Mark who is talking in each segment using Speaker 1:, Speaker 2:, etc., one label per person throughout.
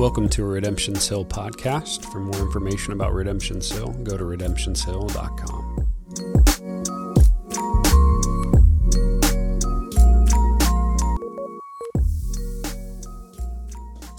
Speaker 1: Welcome to a Redemption's Hill podcast. For more information about Redemption's Hill, go to redemptionshill.com.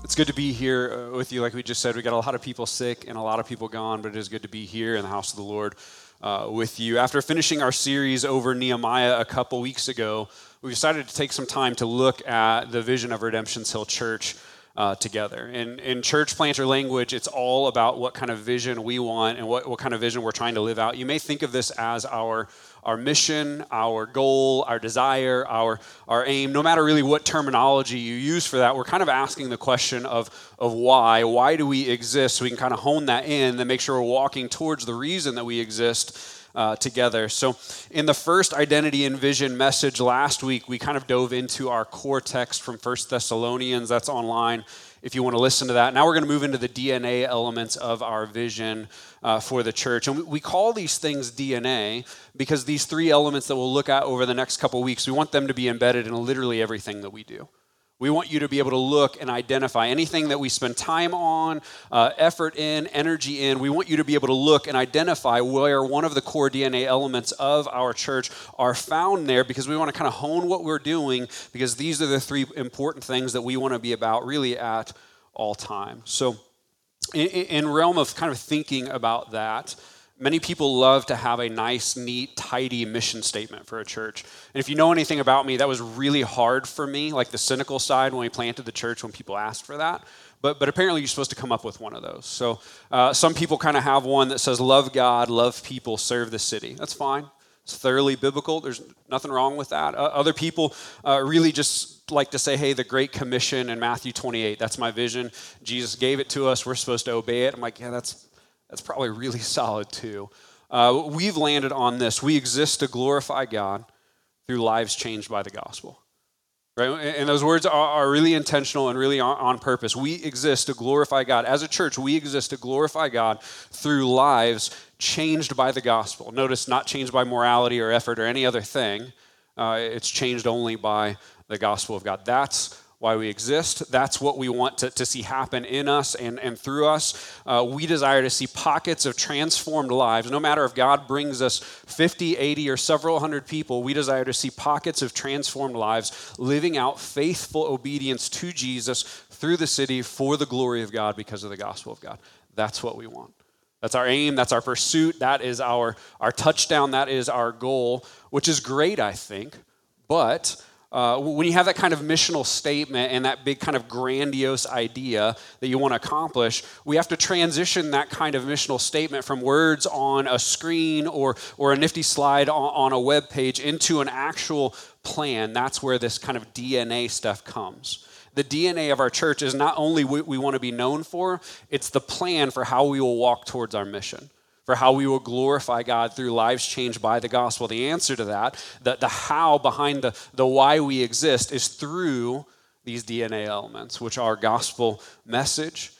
Speaker 2: It's good to be here uh, with you. Like we just said, we got a lot of people sick and a lot of people gone, but it is good to be here in the house of the Lord uh, with you. After finishing our series over Nehemiah a couple weeks ago, we decided to take some time to look at the vision of Redemption's Hill Church uh, together. In, in church planter language, it's all about what kind of vision we want and what, what kind of vision we're trying to live out. You may think of this as our, our mission, our goal, our desire, our, our aim. No matter really what terminology you use for that, we're kind of asking the question of, of why. Why do we exist? So we can kind of hone that in and make sure we're walking towards the reason that we exist uh, together. So, in the first identity and vision message last week, we kind of dove into our core text from First Thessalonians. That's online if you want to listen to that. Now we're going to move into the DNA elements of our vision uh, for the church. And we call these things DNA because these three elements that we'll look at over the next couple weeks, we want them to be embedded in literally everything that we do. We want you to be able to look and identify anything that we spend time on, uh, effort in, energy in. We want you to be able to look and identify where one of the core DNA elements of our church are found there because we want to kind of hone what we're doing because these are the three important things that we want to be about really at all times. So, in, in realm of kind of thinking about that, Many people love to have a nice, neat, tidy mission statement for a church. And if you know anything about me, that was really hard for me, like the cynical side when we planted the church when people asked for that. But, but apparently, you're supposed to come up with one of those. So uh, some people kind of have one that says, Love God, love people, serve the city. That's fine. It's thoroughly biblical. There's nothing wrong with that. Uh, other people uh, really just like to say, hey, the Great Commission in Matthew 28, that's my vision. Jesus gave it to us. We're supposed to obey it. I'm like, yeah, that's, that's probably really solid too. Uh, we've landed on this. We exist to glorify God through lives changed by the gospel. Right? And those words are, are really intentional and really on, on, purpose. We exist to glorify God. As a church, we exist to glorify God through lives changed by the gospel. Notice, not changed by morality or effort or any other thing, uh, it's changed only by the gospel of God. That's why we exist. That's what we want to, to see happen in us and, and through us. Uh, we desire to see pockets of transformed lives. No matter if God brings us 50, 80, or several hundred people, we desire to see pockets of transformed lives living out faithful obedience to Jesus through the city for the glory of God because of the gospel of God. That's what we want. That's our aim, that's our pursuit, that is our, our touchdown, that is our goal, which is great, I think. But uh, when you have that kind of missional statement and that big kind of grandiose idea that you want to accomplish, we have to transition that kind of missional statement from words on a screen or, or a nifty slide on, on a web page into an actual plan. That's where this kind of DNA stuff comes. The DNA of our church is not only what we want to be known for, it's the plan for how we will walk towards our mission for how we will glorify God through lives changed by the gospel. The answer to that, the, the how behind the, the why we exist, is through these DNA elements, which are gospel message,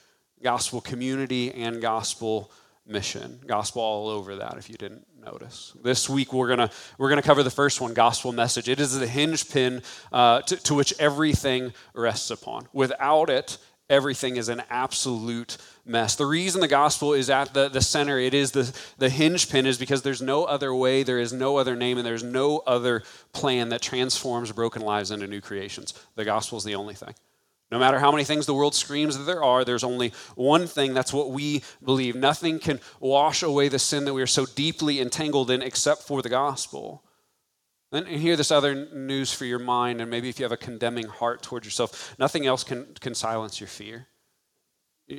Speaker 2: gospel community, and gospel mission. Gospel all over that, if you didn't notice. This week we're gonna we're gonna cover the first one, gospel message. It is the hinge pin uh, to, to which everything rests upon. Without it, everything is an absolute mess. The reason the gospel is at the, the center, it is the, the hinge pin, is because there's no other way, there is no other name, and there's no other plan that transforms broken lives into new creations. The gospel is the only thing. No matter how many things the world screams that there are, there's only one thing. That's what we believe. Nothing can wash away the sin that we are so deeply entangled in except for the gospel. Then hear this other news for your mind, and maybe if you have a condemning heart towards yourself, nothing else can, can silence your fear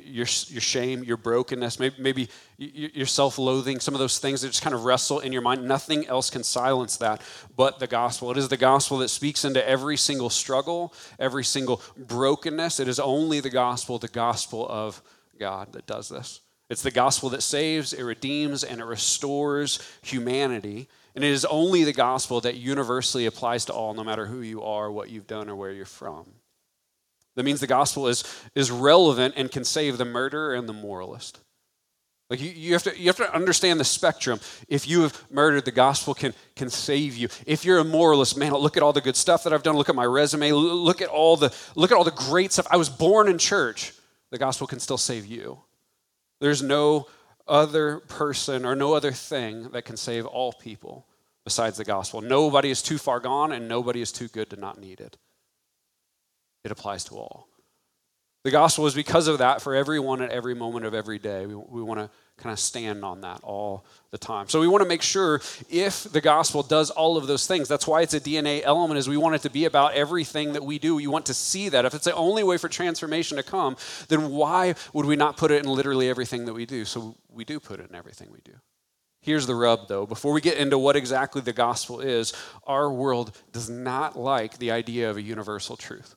Speaker 2: your, your shame, your brokenness, maybe, maybe your self loathing, some of those things that just kind of wrestle in your mind. Nothing else can silence that but the gospel. It is the gospel that speaks into every single struggle, every single brokenness. It is only the gospel, the gospel of God, that does this. It's the gospel that saves, it redeems, and it restores humanity. And it is only the gospel that universally applies to all, no matter who you are, what you've done, or where you're from. That means the gospel is, is relevant and can save the murderer and the moralist. Like you, you, have to, you have to understand the spectrum. If you have murdered, the gospel can, can save you. If you're a moralist, man, look at all the good stuff that I've done. Look at my resume. Look at all the, look at all the great stuff. I was born in church. the gospel can still save you. There's no other person or no other thing that can save all people besides the gospel. Nobody is too far gone and nobody is too good to not need it. It applies to all. The gospel is because of that for everyone at every moment of every day. We, we want to kind of stand on that all the time. So we want to make sure if the gospel does all of those things, that's why it's a DNA element is we want it to be about everything that we do. You want to see that. If it's the only way for transformation to come, then why would we not put it in literally everything that we do? So we do put it in everything we do. Here's the rub, though. Before we get into what exactly the gospel is, our world does not like the idea of a universal truth.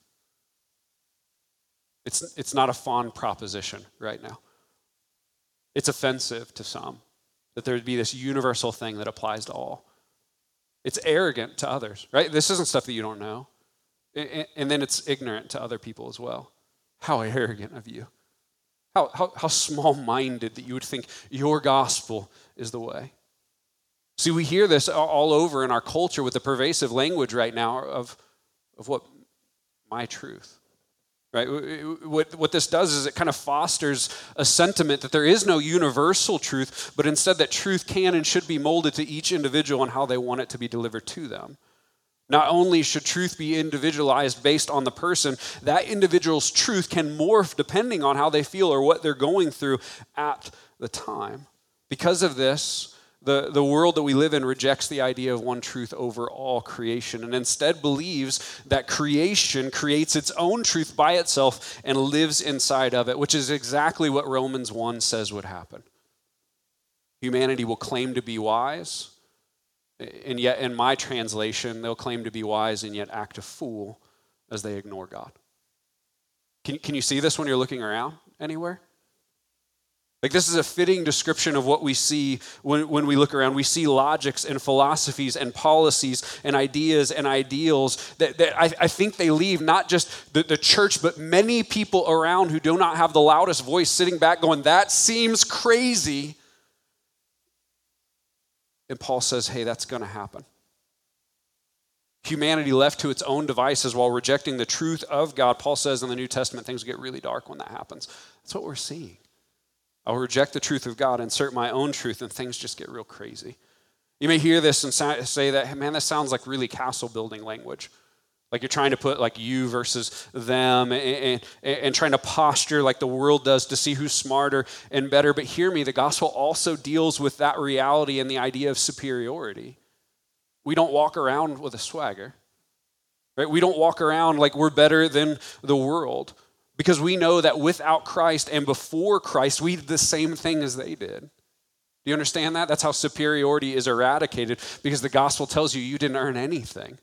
Speaker 2: It's, it's not a fond proposition right now. It's offensive to some that there would be this universal thing that applies to all. It's arrogant to others, right? This isn't stuff that you don't know. And then it's ignorant to other people as well. How arrogant of you. How, how, how small minded that you would think your gospel is the way. See, we hear this all over in our culture with the pervasive language right now of, of what my truth. Right? What, what this does is it kind of fosters a sentiment that there is no universal truth, but instead that truth can and should be molded to each individual and how they want it to be delivered to them. Not only should truth be individualized based on the person, that individual's truth can morph depending on how they feel or what they're going through at the time. Because of this, the, the world that we live in rejects the idea of one truth over all creation and instead believes that creation creates its own truth by itself and lives inside of it, which is exactly what Romans 1 says would happen. Humanity will claim to be wise, and yet, in my translation, they'll claim to be wise and yet act a fool as they ignore God. Can, can you see this when you're looking around anywhere? Like, this is a fitting description of what we see when, when we look around. We see logics and philosophies and policies and ideas and ideals that, that I, I think they leave not just the, the church, but many people around who do not have the loudest voice sitting back going, That seems crazy. And Paul says, Hey, that's going to happen. Humanity left to its own devices while rejecting the truth of God. Paul says in the New Testament, things get really dark when that happens. That's what we're seeing. I'll reject the truth of God, insert my own truth, and things just get real crazy. You may hear this and say that, man, that sounds like really castle building language. Like you're trying to put like you versus them and, and, and, trying to posture like the world does to see who's smarter and better. But hear me, the gospel also deals with that reality and the idea of superiority. We don't walk around with a swagger, right? We don't walk around like we're better than the world. Because we know that without Christ and before Christ, we did the same thing as they did. Do you understand that? That's how superiority is eradicated because the gospel tells you you didn't earn anything.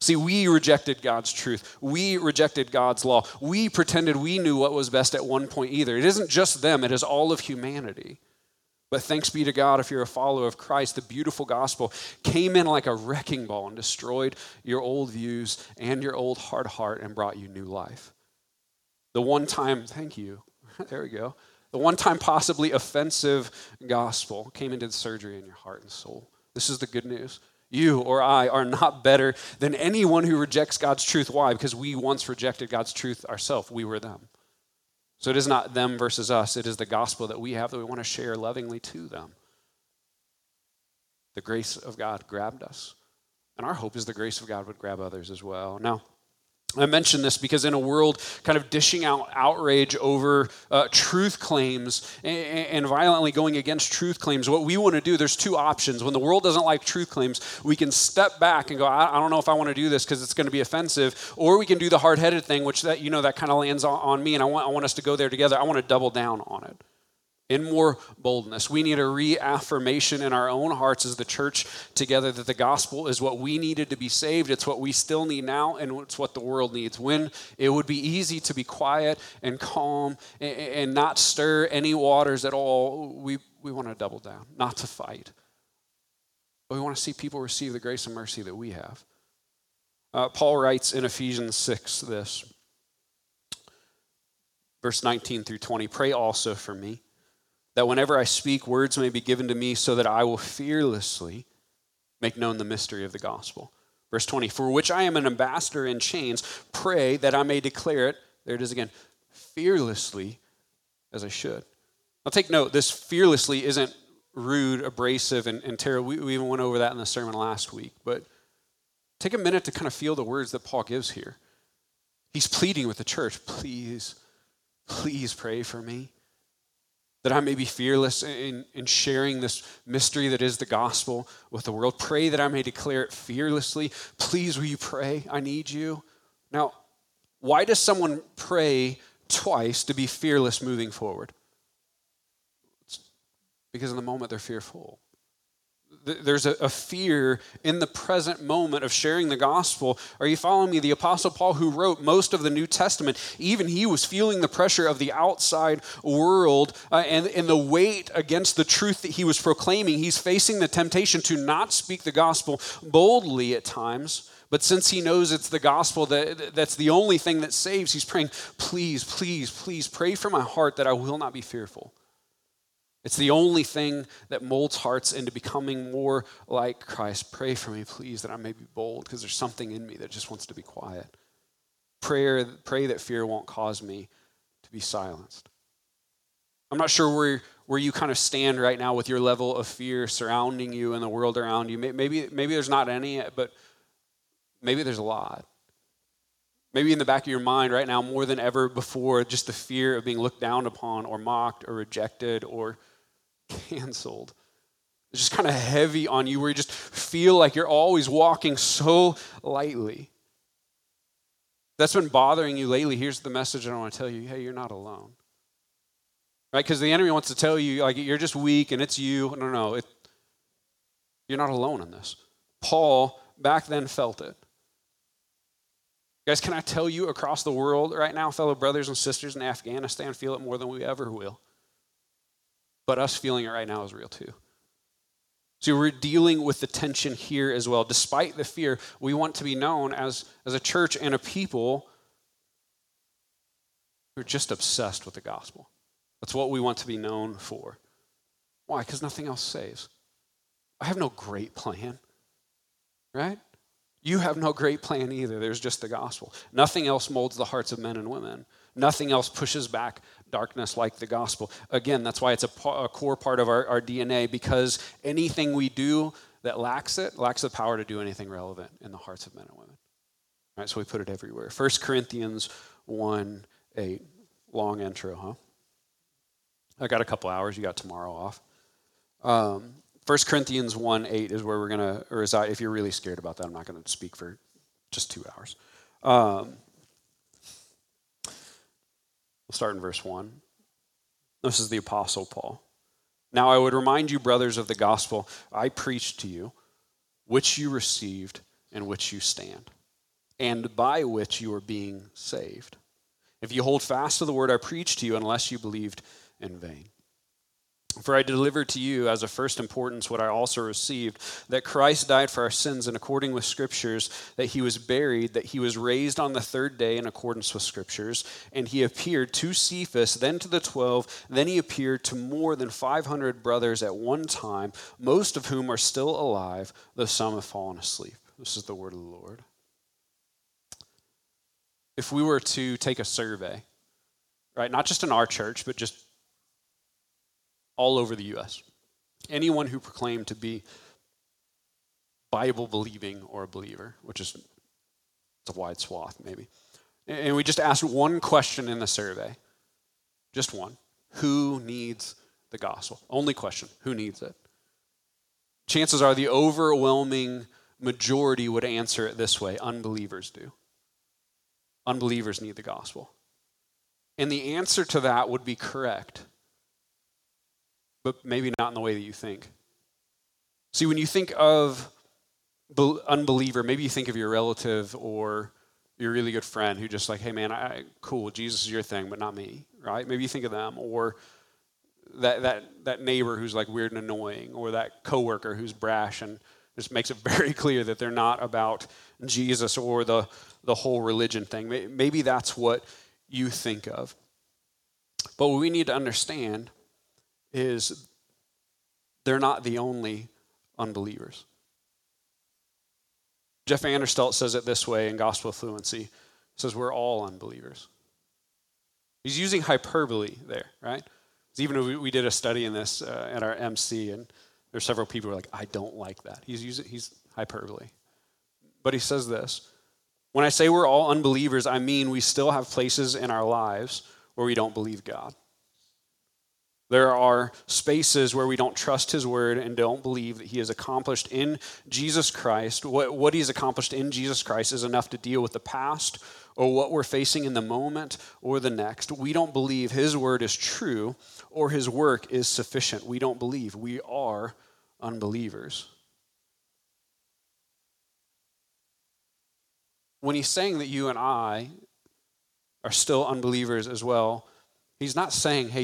Speaker 2: See, we rejected God's truth. We rejected God's law. We pretended we knew what was best at one point either. It isn't just them, it is all of humanity. But thanks be to God, if you're a follower of Christ, the beautiful gospel came in like a wrecking ball and destroyed your old views and your old hard heart and brought you new life. The one time, thank you, there we go. The one time possibly offensive gospel came into surgery in your heart and soul. This is the good news. You or I are not better than anyone who rejects God's truth. Why? Because we once rejected God's truth ourselves. We were them. So it is not them versus us, it is the gospel that we have that we want to share lovingly to them. The grace of God grabbed us. And our hope is the grace of God would grab others as well. Now, I mention this because in a world kind of dishing out outrage over uh, truth claims and, and, violently going against truth claims, what we want to do, there's two options. When the world doesn't like truth claims, we can step back and go, I, I don't know if I want to do this because it's going to be offensive, or we can do the hard headed thing, which that, you know, that kind of lands on, on me, and I want, I want us to go there together. I want to double down on it in more boldness. We need a reaffirmation in our own hearts as the church together that the gospel is what we needed to be saved. It's what we still need now, and it's what the world needs. When it would be easy to be quiet and calm and, not stir any waters at all, we, we want to double down, not to fight. But we want to see people receive the grace and mercy that we have. Uh, Paul writes in Ephesians 6 this, verse 19 through 20 Pray also for me that whenever I speak, words may be given to me so that I will fearlessly make known the mystery of the gospel. Verse 20, for which I am an ambassador in chains, pray that I may declare it, there it is again, fearlessly as I should. Now, take note this fearlessly isn't rude, abrasive, and, and terrible. We, we even went over that in the sermon last week. But take a minute to kind of feel the words that Paul gives here. He's pleading with the church please, please pray for me that I may be fearless in, in sharing this mystery that is the gospel with the world. Pray that I may declare it fearlessly. Please, will you pray? I need you. Now, why does someone pray twice to be fearless moving forward? It's because in the moment they're fearful there's a, a, fear in the present moment of sharing the gospel. Are you following me? The Apostle Paul, who wrote most of the New Testament, even he was feeling the pressure of the outside world uh, and, and the weight against the truth that he was proclaiming. He's facing the temptation to not speak the gospel boldly at times. But since he knows it's the gospel that, that's the only thing that saves, he's praying, please, please, please pray for my heart that I will not be fearful. It's the only thing that molds hearts into becoming more like Christ. Pray for me, please, that I may be bold, because there's something in me that just wants to be quiet. Prayer, pray that fear won't cause me to be silenced. I'm not sure where, where you kind of stand right now with your level of fear surrounding you and the world around you. Maybe, maybe there's not any, but maybe there's a lot. Maybe in the back of your mind right now, more than ever before, just the fear of being looked down upon or mocked or rejected or canceled. It's just kind of heavy on you where you just feel like you're always walking so lightly. That's been bothering you lately. Here's the message I want to tell you hey, you're not alone. Right? Because the enemy wants to tell you, like, you're just weak and it's you. No, no, it, you're not alone in this. Paul back then felt it. Guys, can I tell you across the world right now, fellow brothers and sisters in Afghanistan feel it more than we ever will. But us feeling it right now is real too. So we're dealing with the tension here as well. Despite the fear, we want to be known as, as a church and a people who are just obsessed with the gospel. That's what we want to be known for. Why? Because nothing else saves. I have no great plan, right? You have no great plan either. There's just the gospel. Nothing else molds the hearts of men and women. Nothing else pushes back darkness like the gospel. Again, that's why it's a, a core part of our, our DNA because anything we do that lacks it lacks the power to do anything relevant in the hearts of men and women. All right, so we put it everywhere. 1 Corinthians 1 8. Long intro, huh? I got a couple hours. You got tomorrow off. Um, 1 Corinthians 1 8 is where we're going to, or if you're really scared about that, I'm not going to speak for just two hours. Um, We'll start in verse 1. This is the Apostle Paul. Now I would remind you, brothers, of the gospel I preached to you, which you received and which you stand, and by which you are being saved. If you hold fast to the word I preached to you, unless you believed in vain. For I delivered to you as of first importance what I also received that Christ died for our sins in according with Scriptures, that he was buried, that he was raised on the third day in accordance with Scriptures, and he appeared to Cephas, then to the twelve, then he appeared to more than 500 brothers at one time, most of whom are still alive, though some have fallen asleep. This is the word of the Lord. If we were to take a survey, right, not just in our church, but just all over the U.S. Anyone who proclaimed to be Bible believing or a believer, which is it's a wide swath maybe. And we just asked one question in the survey, just one. Who needs the gospel? Only question. Who needs it? Chances are the overwhelming majority would answer it this way unbelievers do. Unbelievers need the gospel. And the answer to that would be correct but maybe not in the way that you think. See, when you think of unbeliever, maybe you think of your relative or your really good friend who just like, hey man, I, cool, Jesus is your thing, but not me, right? Maybe you think of them, or that that that neighbor who's like weird and annoying, or that coworker who's brash and just makes it very clear that they're not about Jesus or the the whole religion thing. Maybe that's what you think of. But what we need to understand is they're not the only unbelievers. Jeff Vanderstelt says it this way in Gospel Fluency. Says we're all unbelievers. He's using hyperbole there, right? Even we did a study in this uh, at our MC, and there's several people who are like, I don't like that. He's using he's hyperbole. But he says this When I say we're all unbelievers, I mean we still have places in our lives where we don't believe God. There are spaces where we don't trust his word and don't believe that he has accomplished in Jesus Christ. What, what he's accomplished in Jesus Christ is enough to deal with the past or what we're facing in the moment or the next. We don't believe his word is true or his work is sufficient. We don't believe. We are unbelievers. When he's saying that you and I are still unbelievers as well, he's not saying, hey,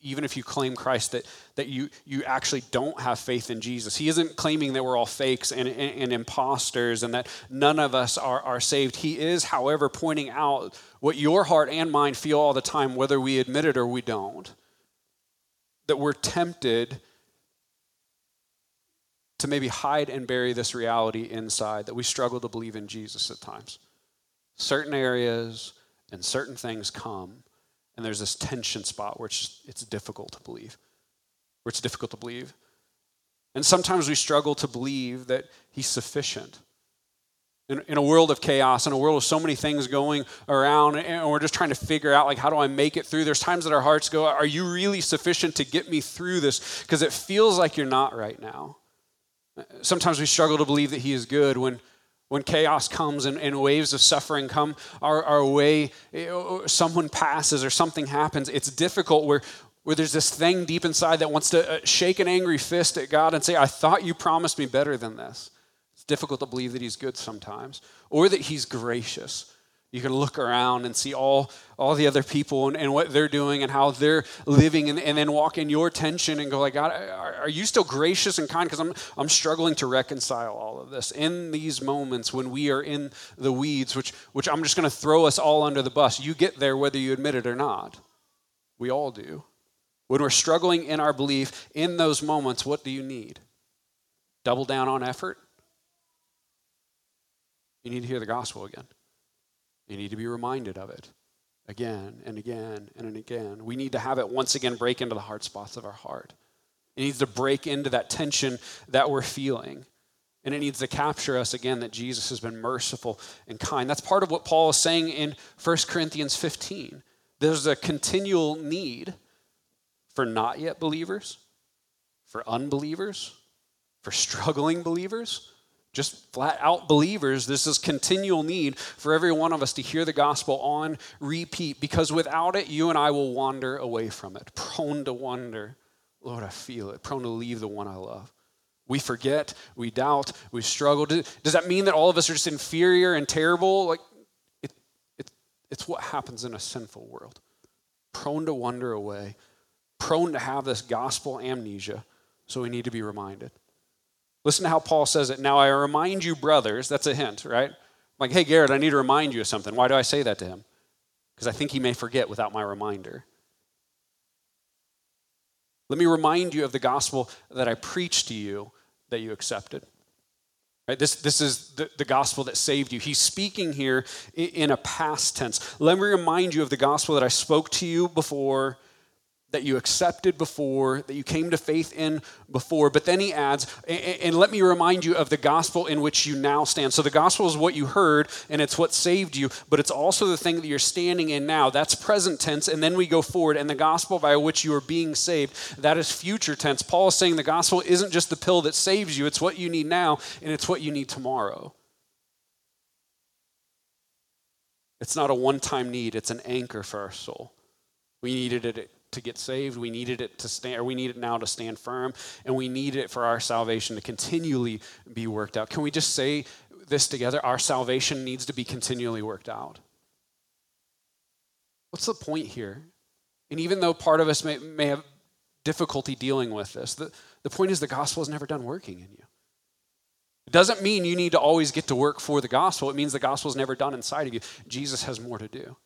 Speaker 2: even if you claim Christ, that, that you, you actually don't have faith in Jesus. He isn't claiming that we're all fakes and, and, and, imposters and that none of us are, are saved. He is, however, pointing out what your heart and mind feel all the time, whether we admit it or we don't. That we're tempted to maybe hide and bury this reality inside, that we struggle to believe in Jesus at times. Certain areas and certain things come and there's this tension spot where it's, it's difficult to believe, where it's difficult to believe. And sometimes we struggle to believe that He's sufficient. In, in a world of chaos, in a world of so many things going around, and we're just trying to figure out, like, how do I make it through? There's times that our hearts go, Are you really sufficient to get me through this? Because it feels like you're not right now. Sometimes we struggle to believe that He is good when when chaos comes and, and, waves of suffering come our, our way, eh, someone passes or something happens, it's difficult where, where there's this thing deep inside that wants to uh, shake an angry fist at God and say, I thought you promised me better than this. It's difficult to believe that He's good sometimes or that He's gracious you can look around and see all, all the other people and, and what they're doing and how they're living and, and then walk in your tension and go like, God, are, are you still gracious and kind? Because I'm, I'm struggling to reconcile all of this. In these moments when we are in the weeds, which, which I'm just going to throw us all under the bus, you get there whether you admit it or not. We all do. When we're struggling in our belief, in those moments, what do you need? Double down on effort? You need to hear the gospel again. You need to be reminded of it again and again and again. We need to have it once again break into the hard spots of our heart. It needs to break into that tension that we're feeling. And it needs to capture us again that Jesus has been merciful and kind. That's part of what Paul is saying in 1 Corinthians 15. There's a continual need for not yet believers, for unbelievers, for struggling believers, just flat out believers, there's this is continual need for every one of us to hear the gospel on repeat because without it, you and I will wander away from it, prone to wonder. Lord, I feel it, prone to leave the one I love. We forget, we doubt, we struggle. Does that mean that all of us are just inferior and terrible? Like, it, it, it's what happens in a sinful world. Prone to wander away, prone to have this gospel amnesia, so we need to be reminded. Listen to how Paul says it. Now I remind you, brothers, that's a hint, right? Like, hey, Garrett, I need to remind you of something. Why do I say that to him? Because I think he may forget without my reminder. Let me remind you of the gospel that I preached to you that you accepted. Right? This, this is the, the gospel that saved you. He's speaking here in, in a past tense. Let me remind you of the gospel that I spoke to you before that you accepted before, that you came to faith in before. But then he adds, and let me remind you of the gospel in which you now stand. So the gospel is what you heard, and it's what saved you, but it's also the thing that you're standing in now. That's present tense, and then we go forward. And the gospel by which you are being saved, that is future tense. Paul is saying the gospel isn't just the pill that saves you, it's what you need now, and it's what you need tomorrow. It's not a one time need, it's an anchor for our soul. We needed it to get saved. We needed it to stand, or we need it now to stand firm, and we need it for our salvation to continually be worked out. Can we just say this together? Our salvation needs to be continually worked out. What's the point here? And even though part of us may, may have difficulty dealing with this, the, the point is the gospel is never done working in you. It doesn't mean you need to always get to work for the gospel. It means the gospel is never done inside of you. Jesus has more to do.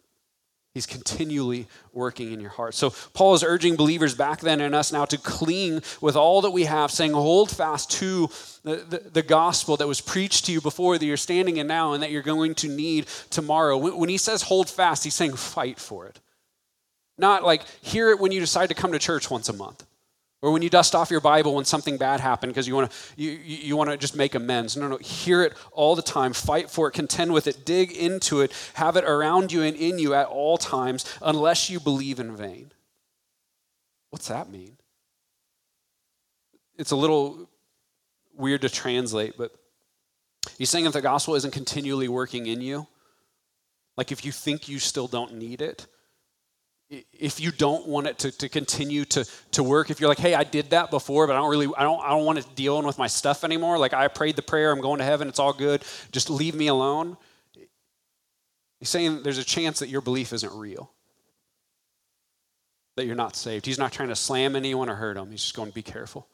Speaker 2: He's continually working in your heart. So, Paul is urging believers back then and us now to cling with all that we have, saying, Hold fast to the, the, the, gospel that was preached to you before, that you're standing in now, and that you're going to need tomorrow. When, when he says hold fast, he's saying fight for it. Not like hear it when you decide to come to church once a month. Or when you dust off your Bible when something bad happened because you want to you, you want to just make amends. No, no, hear it all the time. Fight for it, contend with it, dig into it, have it around you and in you at all times, unless you believe in vain. What's that mean? It's a little weird to translate, but he's saying if the gospel isn't continually working in you, like if you think you still don't need it, if you don't want it to, to continue to, to work if you're like hey i did that before but i don't really i don't i don't want to deal with my stuff anymore. Like i prayed the prayer i'm going to heaven it's all good. Just leave me alone. He's saying there's a chance that your belief isn't real that you're not saved. He's not trying to slam anyone or hurt them he's just going to be careful.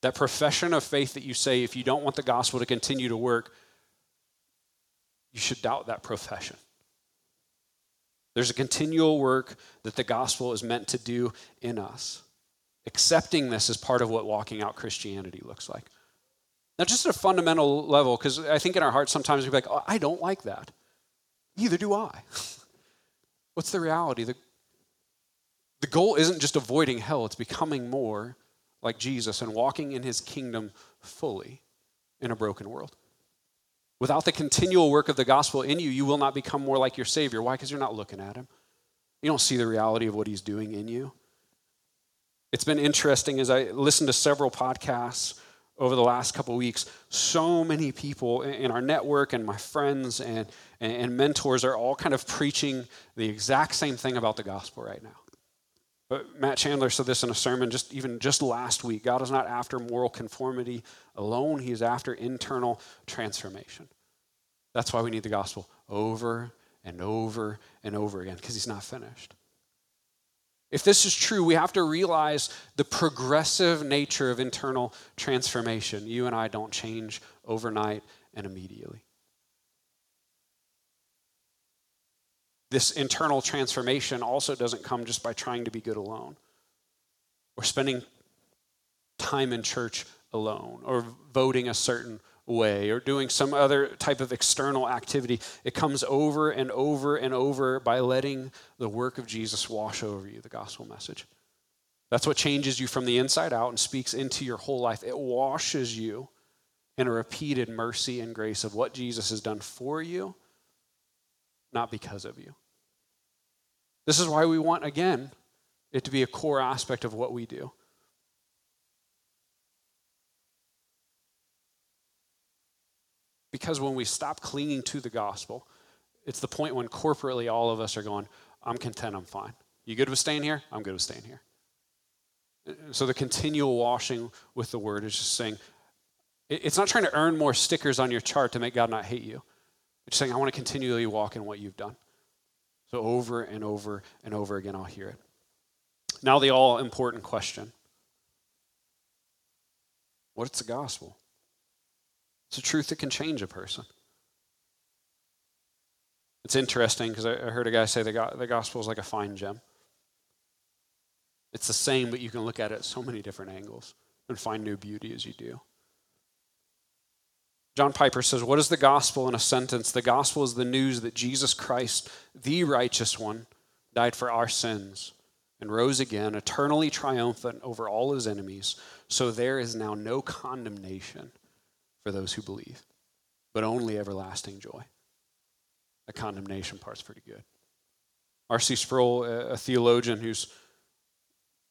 Speaker 2: That profession of faith that you say if you don't want the gospel to continue to work you should doubt that profession there's a continual work that the gospel is meant to do in us. Accepting this is part of what walking out Christianity looks like. Now, just at a fundamental level, because I think in our hearts sometimes we're like, oh, I don't like that. Neither do I. What's the reality? The, the goal isn't just avoiding hell, it's becoming more like Jesus and walking in his kingdom fully in a broken world. Without the continual work of the gospel in you, you will not become more like your Savior. Why? Because you're not looking at Him. You don't see the reality of what He's doing in you. It's been interesting as I listened to several podcasts over the last couple weeks. So many people in our network and my friends and, and mentors are all kind of preaching the exact same thing about the gospel right now. But Matt Chandler said this in a sermon just even just last week. God is not after moral conformity alone, he is after internal transformation. That's why we need the gospel over and over and over again because he's not finished. If this is true, we have to realize the progressive nature of internal transformation. You and I don't change overnight and immediately. This internal transformation also doesn't come just by trying to be good alone or spending time in church alone or voting a certain way or doing some other type of external activity. It comes over and over and over by letting the work of Jesus wash over you, the gospel message. That's what changes you from the inside out and speaks into your whole life. It washes you in a repeated mercy and grace of what Jesus has done for you, not because of you. This is why we want, again, it to be a core aspect of what we do. Because when we stop clinging to the gospel, it's the point when corporately all of us are going, I'm content, I'm fine. You good with staying here? I'm good with staying here. So the continual washing with the word is just saying, it's not trying to earn more stickers on your chart to make God not hate you. It's saying, I want to continually walk in what you've done. So over and over and over again, I'll hear it. Now, the all important question What's the gospel? It's a truth that can change a person. It's interesting because I heard a guy say the, gospel is like a fine gem. It's the same, but you can look at it so many different angles and find new beauty as you do. John Piper says, What is the gospel in a sentence? The gospel is the news that Jesus Christ, the righteous one, died for our sins and rose again, eternally triumphant over all his enemies. So there is now no condemnation for those who believe, but only everlasting joy. The condemnation part's pretty good. R.C. Sproul, a theologian who's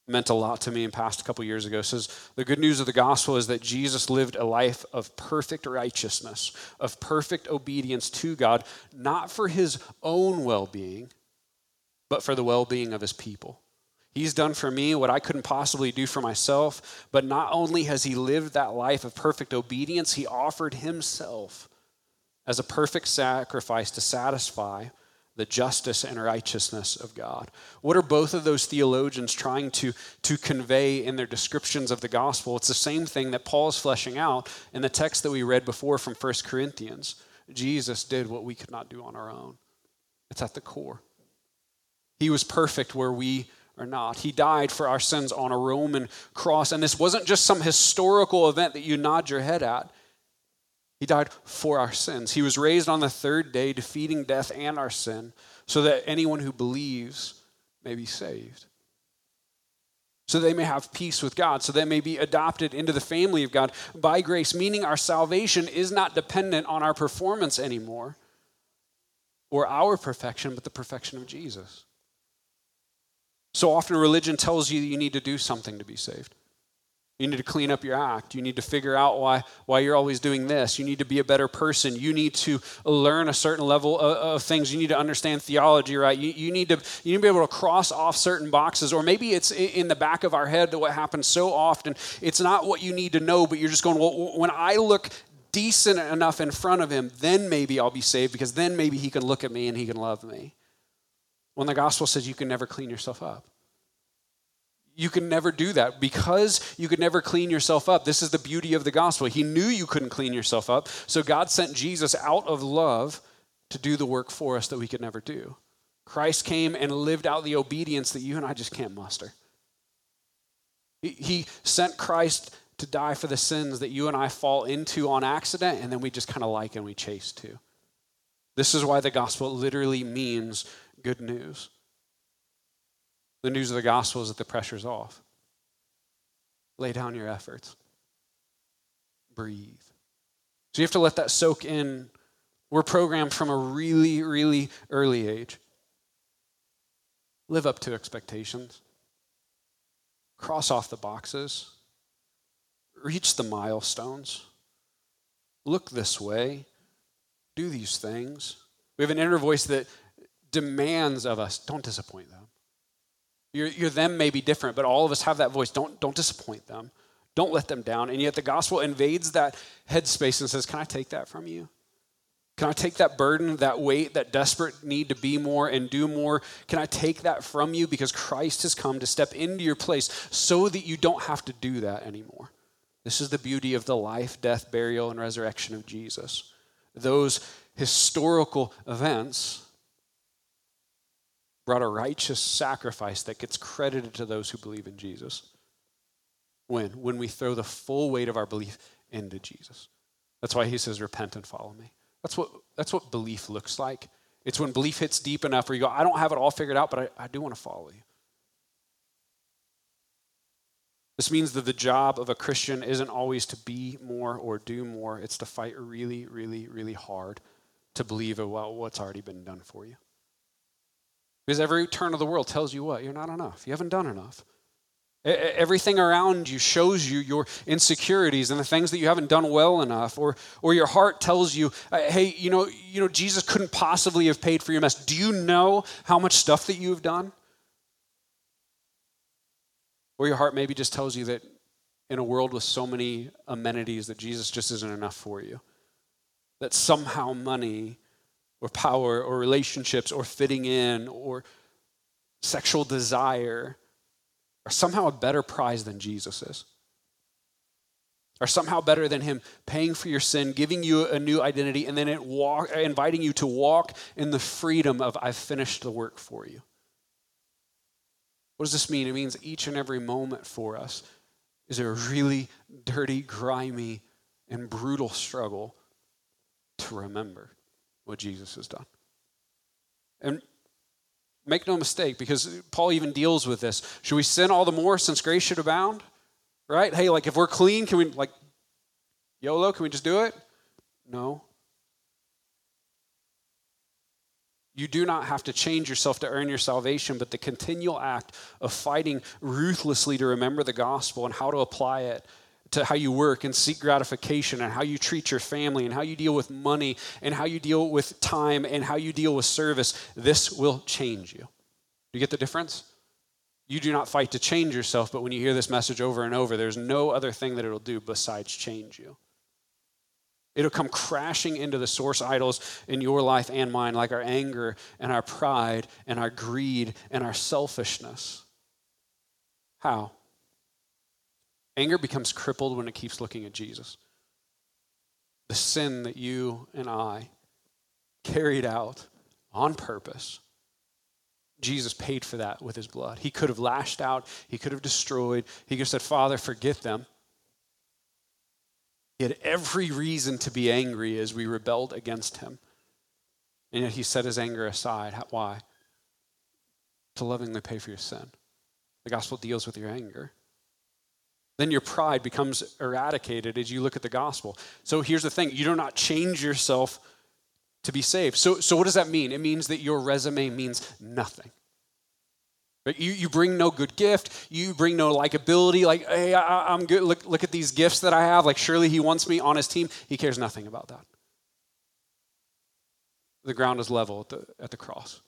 Speaker 2: meant a lot to me and passed a couple years ago. Says the good news of the gospel is that jesus lived a life of perfect righteousness of perfect obedience to god not for his own well-being but for the well-being of his people. He's done for me what i couldn't possibly do for myself but not only has he lived that life of perfect obedience he offered himself as a perfect sacrifice to satisfy the justice and righteousness of God. What are both of those theologians trying to, to convey in their descriptions of the gospel? It's the same thing that Paul is fleshing out in the text that we read before from 1 Corinthians. Jesus did what we could not do on our own. It's at the core. He was perfect where we are not. He died for our sins on a Roman cross. And this wasn't just some historical event that you nod your head at. He died for our sins. He was raised on the third day, defeating death and our sin, so that anyone who believes may be saved. So they may have peace with God, so they may be adopted into the family of God by grace, meaning our salvation is not dependent on our performance anymore or our perfection, but the perfection of Jesus. So often religion tells you you need to do something to be saved. You need to clean up your act. You need to figure out why, why you're always doing this. You need to be a better person. You need to learn a certain level of, of things. You need to understand theology, right? You, you, need to, you need to be able to cross off certain boxes. Or maybe it's in the back of our head that what happens so often, it's not what you need to know, but you're just going, well, when I look decent enough in front of him, then maybe I'll be saved because then maybe he can look at me and he can love me. When the gospel says you can never clean yourself up you can never do that because you could never clean yourself up. This is the beauty of the gospel. He knew you couldn't clean yourself up, so God sent Jesus out of love to do the work for us that we could never do. Christ came and lived out the obedience that you and I just can't muster. He sent Christ to die for the sins that you and I fall into on accident, and then we just kind of like and we chase to. This is why the gospel literally means good news. The news of the gospel is that the pressure's off. Lay down your efforts. Breathe. So you have to let that soak in. We're programmed from a really, really early age. Live up to expectations. Cross off the boxes. Reach the milestones. Look this way. Do these things. We have an inner voice that demands of us don't disappoint them. Your, your them may be different, but all of us have that voice. Don't, don't disappoint them. Don't let them down. And yet the gospel invades that headspace and says, Can I take that from you? Can I take that burden, that weight, that desperate need to be more and do more? Can I take that from you because Christ has come to step into your place so that you don't have to do that anymore? This is the beauty of the life, death, burial, and resurrection of Jesus. Those historical events brought a righteous sacrifice that gets credited to those who believe in Jesus. When? When we throw the full weight of our belief into Jesus. That's why he says, Repent and follow me. That's what, that's what belief looks like. It's when belief hits deep enough where you go, I don't have it all figured out, but I, I do want to follow you. This means that the job of a Christian isn't always to be more or do more, it's to fight really, really, really hard to believe oh, about what's already been done for you. Because every turn of the world tells you what? You're not enough. You haven't done enough. Everything around you shows you your insecurities and the things that you haven't done well enough, or, or your heart tells you, uh, hey, you know, you know, Jesus couldn't possibly have paid for your mess. Do you know how much stuff that you've done? Or your heart maybe just tells you that in a world with so many amenities that Jesus just isn't enough for you. That somehow money or power or relationships or fitting in or sexual desire are somehow a better prize than Jesus is. Are somehow better than him paying for your sin, giving you a new identity, and then walk, inviting you to walk in the freedom of, I've finished the work for you. What does this mean? It means each and every moment for us is a really dirty, grimy, and brutal struggle to remember what Jesus has done. And make no mistake, because Paul even deals with this. Should we sin all the more since grace should abound? Right? Hey, like if we're clean, can we, like, YOLO, can we just do it? No. You do not have to change yourself to earn your salvation, but the continual act of fighting ruthlessly to remember the gospel and how to apply it to how you work and seek gratification and how you treat your family and how you deal with money and how you deal with time and how you deal with service, this will change you. Do you get the difference? You do not fight to change yourself, but when you hear this message over and over, there's no other thing that it'll do besides change you. It'll come crashing into the source idols in your life and mine, like our anger and our pride and our greed and our selfishness. How? Anger becomes crippled when it keeps looking at Jesus. The sin that you and I carried out on purpose, Jesus paid for that with his blood. He could have lashed out, he could have destroyed, he could have said, Father, forget them. He had every reason to be angry as we rebelled against him. And yet he set his anger aside. Why? to lovingly pay for your sin. The gospel deals with your anger. Then your pride becomes eradicated as you look at the gospel. So here's the thing you do not change yourself to be saved. So, so what does that mean? It means that your resume means nothing. You, you bring no good gift. You bring no likability. Like, hey, I, I'm good. Look, look at these gifts that I have. Like, surely he wants me on his team. He cares nothing about that. The ground is level at the, at the cross.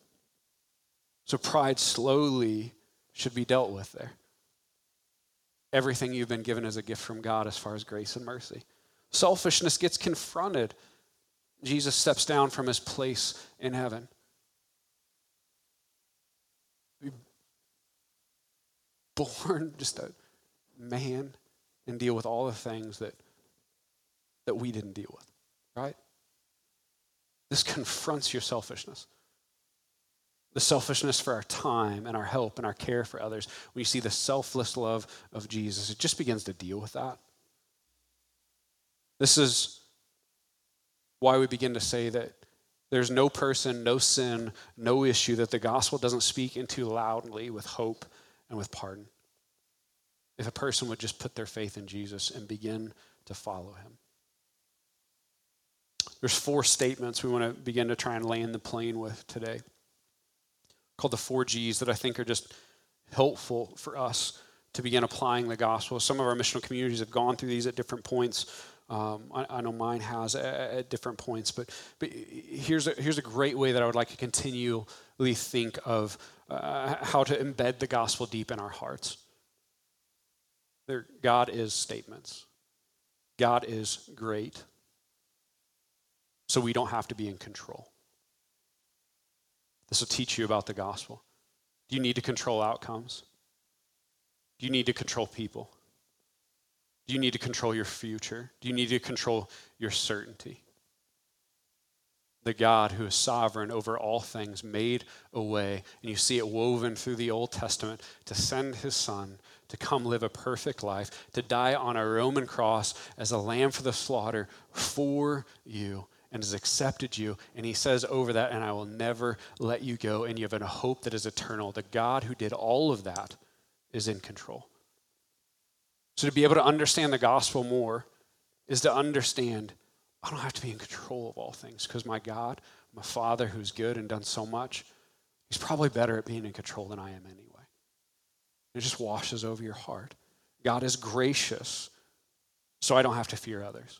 Speaker 2: So pride slowly should be dealt with there. Everything you've been given as a gift from God as far as grace and mercy. Selfishness gets confronted. Jesus steps down from his place in heaven. Born just a man and deal with all the things that, that we didn't deal with, right? This confronts your selfishness the selfishness for our time and our help and our care for others, when you see the selfless love of Jesus, it just begins to deal with that. This is why we begin to say that there's no person, no sin, no issue that the gospel doesn't speak into loudly with hope and with pardon. If a person would just put their faith in Jesus and begin to follow him. There's four statements we want to begin to try and land the plane with today called the four G's that I think are just helpful for us to begin applying the gospel. Some of our missional communities have gone through these at different points. Um, I, I, know mine has at, at, different points, but, but here's, a, here's a great way that I would like to continually think of uh, how to embed the gospel deep in our hearts. There, God is statements. God is great. So we don't have to be in control. This will teach you about the gospel. Do you need to control outcomes? Do you need to control people? Do you need to control your future? Do you need to control your certainty? The God who is sovereign over all things made a way, and you see it woven through the Old Testament to send his son to come live a perfect life, to die on a Roman cross as a lamb for the slaughter for you, and has accepted you. And he says over that, and I will never let you go. And you have a hope that is eternal. The God who did all of that is in control. So to be able to understand the gospel more is to understand I don't have to be in control of all things because my God, my Father who's good and done so much, he's probably better at being in control than I am anyway. It just washes over your heart. God is gracious, so I don't have to fear others.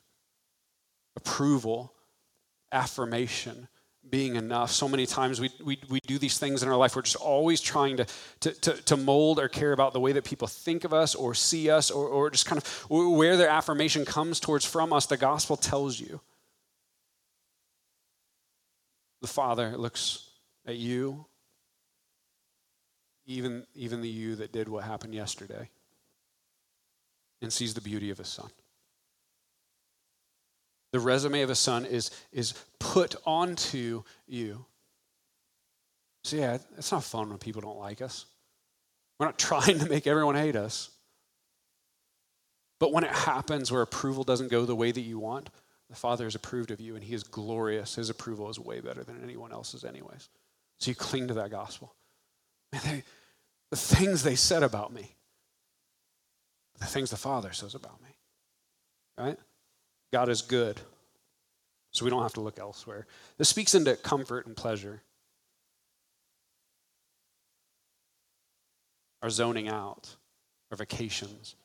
Speaker 2: Approval affirmation being enough. So many times we, we, we do these things in our life. We're just always trying to, to, to, to, mold or care about the way that people think of us or see us or, or just kind of where their affirmation comes towards from us. The gospel tells you. The Father looks at you, even, even the you that did what happened yesterday, and sees the beauty of His Son the resume of a son is, is put onto you. So, yeah, it's not fun when people don't like us. We're not trying to make everyone hate us. But when it happens where approval doesn't go the way that you want, the Father has approved of you and He is glorious. His approval is way better than anyone else's, anyways. So you cling to that gospel. They, the things they said about me, the things the Father says about me, right? God is good, so we don't have to look elsewhere. This speaks into comfort and pleasure. Our zoning out, our vacations,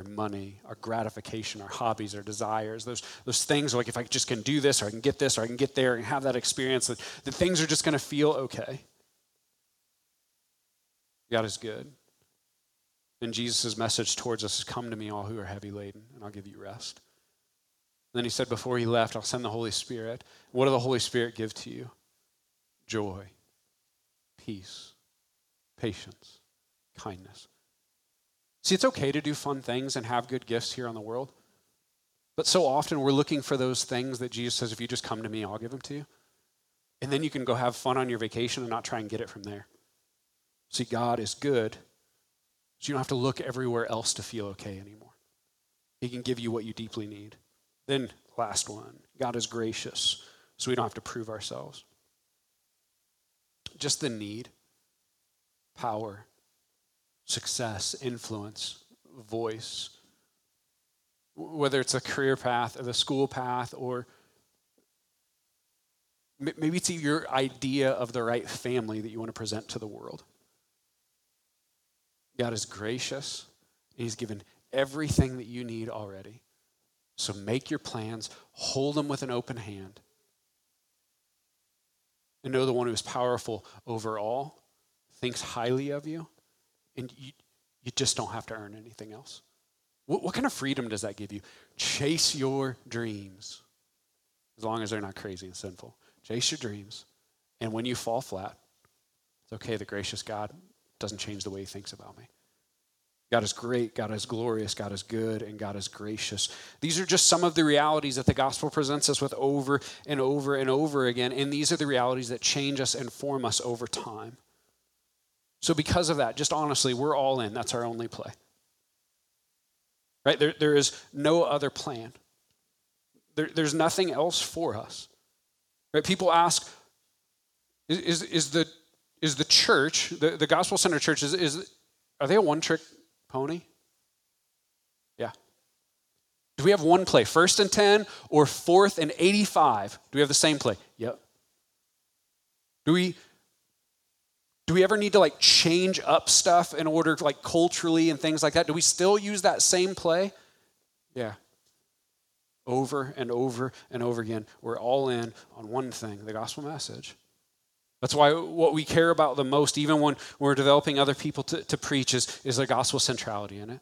Speaker 2: our money, our gratification, our hobbies, our desires, those, those things like if I just can do this or I can get this or I can get there and have that experience, that, that things are just going to feel okay. God is good. And Jesus' message towards us is come to me, all who are heavy laden, and I'll give you rest then he said, Before he left, I'll send the Holy Spirit. What does the Holy Spirit give to you? Joy, peace, patience, kindness. See, it's okay to do fun things and have good gifts here on the world. But so often we're looking for those things that Jesus says, if you just come to me, I'll give them to you. And then you can go have fun on your vacation and not try and get it from there. See, God is good, so you don't have to look everywhere else to feel okay anymore. He can give you what you deeply need. Then, last one God is gracious, so we don't have to prove ourselves. Just the need. power, success, influence, voice. Whether it's a career path or the school path or maybe it's your idea of the right family that you want to present to the world. God is gracious, He's given everything that you need already. So make your plans, hold them with an open hand, and know the one who is powerful over all thinks highly of you, and you, you just don't have to earn anything else. What, what kind of freedom does that give you? Chase your dreams, as long as they're not crazy and sinful. Chase your dreams, and when you fall flat, it's okay. The gracious God doesn't change the way he thinks about me. God is great, God is glorious, God is good, and God is gracious. These are just some of the realities that the gospel presents us with over and over and over again. And these are the realities that change us and form us over time. So, because of that, just honestly, we're all in. That's our only play. Right? There, there is no other plan, there, there's nothing else for us. Right? People ask, is, is, is the is the church, the, the gospel center church, is, is are they a one trick pony? Yeah. Do we have one play, first and 10 or fourth and 85? Do we have the same play? Yep. Do we do we ever need to like change up stuff in order like culturally and things like that? Do we still use that same play? Yeah. Over and over and over again. We're all in on one thing, the gospel message. That's why what we care about the most, even when we're developing other people to, to preach, is, is the gospel centrality in it.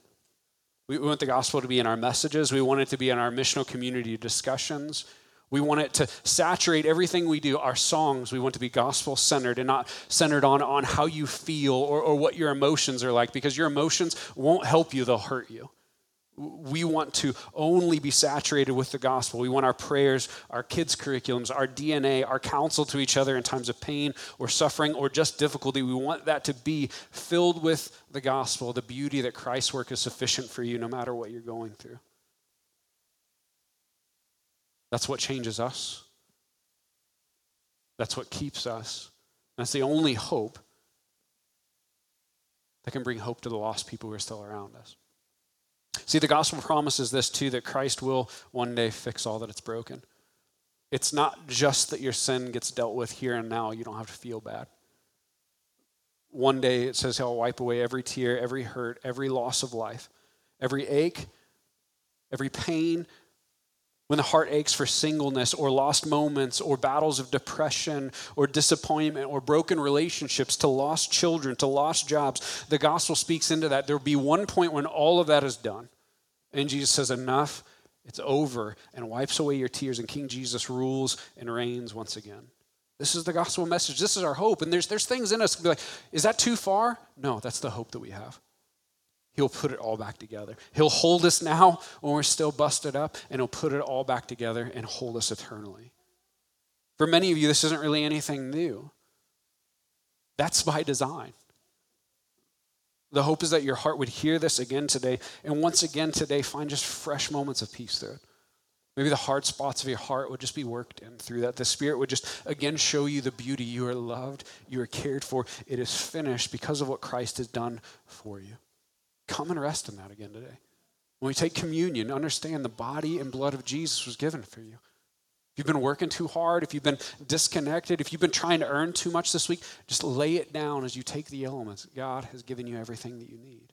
Speaker 2: We want the gospel to be in our messages. We want it to be in our missional community discussions. We want it to saturate everything we do. Our songs, we want to be gospel centered and not centered on, on how you feel or, or what your emotions are like, because your emotions won't help you, they'll hurt you. We want to only be saturated with the gospel. We want our prayers, our kids' curriculums, our DNA, our counsel to each other in times of pain or suffering or just difficulty. We want that to be filled with the gospel, the beauty that Christ's work is sufficient for you no matter what you're going through. That's what changes us. That's what keeps us. That's the only hope that can bring hope to the lost people who are still around us. See, the gospel promises this too that Christ will one day fix all that it's broken. It's not just that your sin gets dealt with here and now, you don't have to feel bad. One day it says he'll wipe away every tear, every hurt, every loss of life, every ache, every pain, when the heart aches for singleness or lost moments or battles of depression or disappointment or broken relationships, to lost children, to lost jobs, the gospel speaks into that. There will be one point when all of that is done. And Jesus says, Enough, it's over, and wipes away your tears, and King Jesus rules and reigns once again. This is the gospel message. This is our hope. And there's, there's things in us be like, is that too far? No, that's the hope that we have. He'll put it all back together. He'll hold us now when we're still busted up, and He'll put it all back together and hold us eternally. For many of you, this isn't really anything new. That's by design. The hope is that your heart would hear this again today, and once again today, find just fresh moments of peace through it. Maybe the hard spots of your heart would just be worked in through that. The Spirit would just again show you the beauty. You are loved, you are cared for. It is finished because of what Christ has done for you. Come and rest in that again today. When we take communion, understand the body and blood of Jesus was given for you. If you've been working too hard, if you've been disconnected, if you've been trying to earn too much this week, just lay it down as you take the elements. God has given you everything that you need.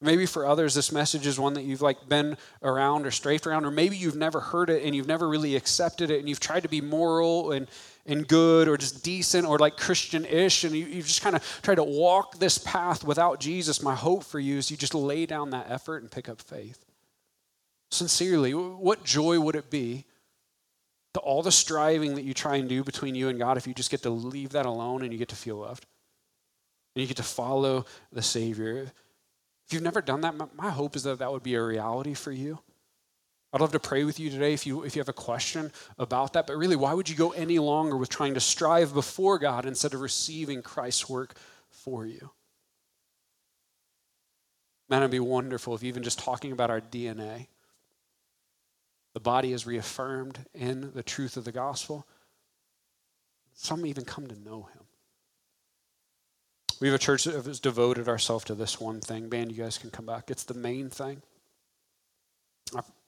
Speaker 2: Maybe for others, this message is one that you've like been around or strafed around, or maybe you've never heard it and you've never really accepted it, and you've tried to be moral and, and good or just decent or like Christian-ish, and you, you've just kind of try to walk this path without Jesus. My hope for you is you just lay down that effort and pick up faith. Sincerely, what joy would it be to all the striving that you try and do between you and God if you just get to leave that alone and you get to feel loved? And you get to follow the Savior. If you've never done that, my hope is that that would be a reality for you. I'd love to pray with you today if you, if you have a question about that. But really, why would you go any longer with trying to strive before God instead of receiving Christ's work for you? Man, it'd be wonderful if even just talking about our DNA, the body is reaffirmed in the truth of the gospel. Some even come to know him. We have a church that has devoted ourselves to this one thing. Man, you guys can come back. It's the main thing.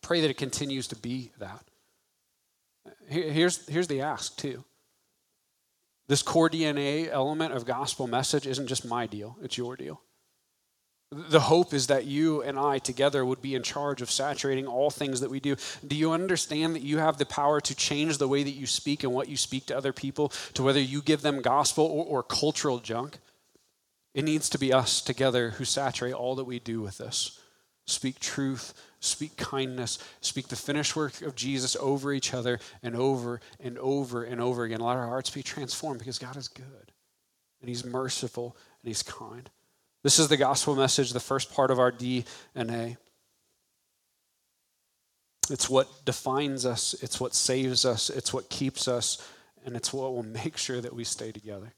Speaker 2: Pray that it continues to be that. Here's, here's the ask, too. This core DNA element of gospel message isn't just my deal, it's your deal. The hope is that you and I together would be in charge of saturating all things that we do. Do you understand that you have the power to change the way that you speak and what you speak to other people, to whether you give them gospel or, or cultural junk? It needs to be us together who saturate all that we do with this. Speak truth, speak kindness, speak the finished work of Jesus over each other and over and over and over again. Let our hearts be transformed because God is good and He's merciful and He's kind. This is the gospel message, the first part of our DNA. It's what defines us, it's what saves us, it's what keeps us, and it's what will make sure that we stay together.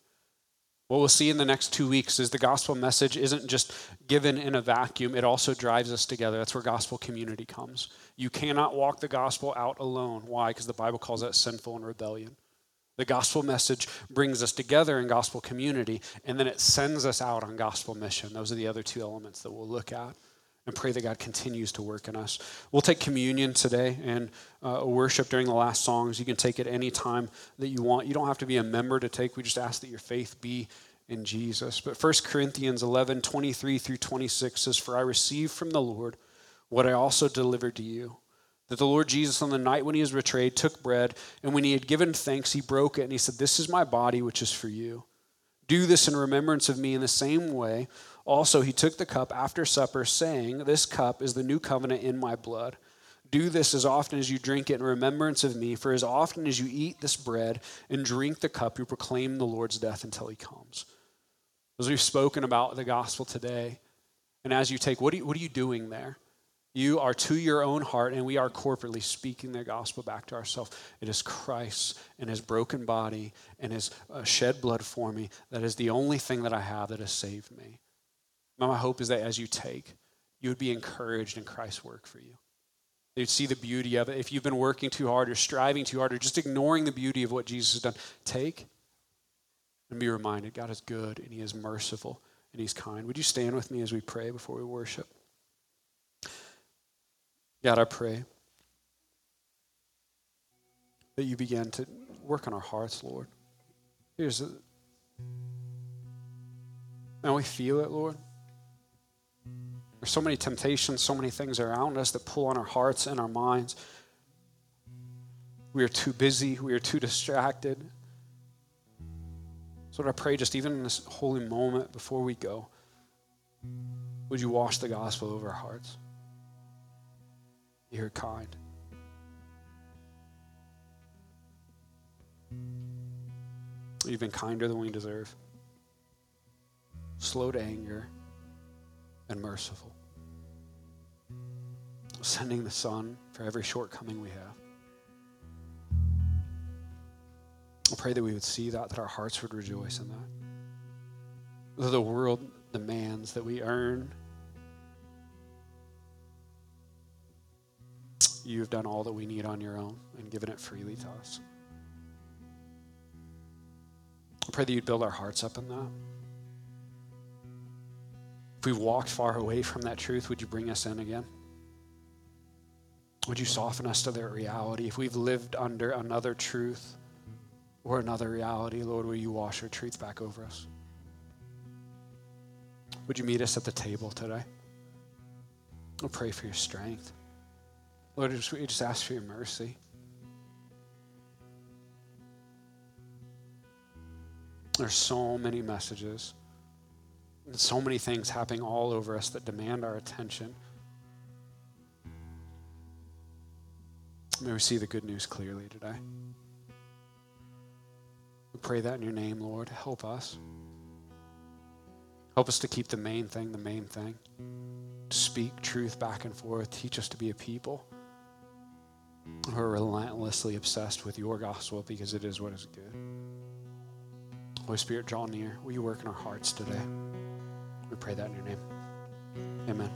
Speaker 2: What we'll see in the next two weeks is the gospel message isn't just given in a vacuum, it also drives us together. That's where gospel community comes. You cannot walk the gospel out alone. Why? Because the Bible calls that sinful and rebellion. The gospel message brings us together in gospel community, and then it sends us out on gospel mission. Those are the other two elements that we'll look at and pray that God continues to work in us. We'll take communion today and uh, worship during the last songs. You can take it any time that you want. You don't have to be a member to take. We just ask that your faith be in Jesus. But 1 Corinthians 11 23 through 26 says, For I received from the Lord what I also delivered to you that the Lord Jesus, on the night when he was betrayed, took bread, and when he had given thanks, he broke it, and he said, This is my body, which is for you. Do this in remembrance of me in the same way. Also, he took the cup after supper, saying, This cup is the new covenant in my blood. Do this as often as you drink it in remembrance of me, for as often as you eat this bread and drink the cup, you proclaim the Lord's death until he comes. As we've spoken about the gospel today, and as you take, what are you, what are you doing there? You are to your own heart, and we are corporately speaking the gospel back to ourselves. It is Christ and his broken body and his uh, shed blood for me that is the only thing that I have that has saved me. My hope is that as you take, you would be encouraged in Christ's work for you. You'd see the beauty of it. If you've been working too hard or striving too hard or just ignoring the beauty of what Jesus has done, take and be reminded God is good and he is merciful and he's kind. Would you stand with me as we pray before we worship? God, I pray that you begin to work on our hearts, Lord. Here's a, and we feel it, Lord. There's so many temptations, so many things around us that pull on our hearts and our minds. We are too busy, we are too distracted. So, I pray, just even in this holy moment before we go, would you wash the gospel over our hearts? You're kind. You've been kinder than we deserve, slow to anger, and merciful. Sending the Son for every shortcoming we have. I pray that we would see that, that our hearts would rejoice in that. That the world demands that we earn you have done all that we need on your own and given it freely to us. I pray that you'd build our hearts up in that. If we've walked far away from that truth, would you bring us in again? Would you soften us to that reality? If we've lived under another truth or another reality, Lord, will you wash your truth back over us? Would you meet us at the table today? We'll pray for your strength. Lord, we just ask for your mercy. There's so many messages and so many things happening all over us that demand our attention. May we see the good news clearly today. We pray that in your name, Lord. Help us. Help us to keep the main thing the main thing. To speak truth back and forth. Teach us to be a people who are relentlessly obsessed with your gospel because it is what is good. Holy Spirit, draw near. Will you work in our hearts today? We pray that in your name. Amen.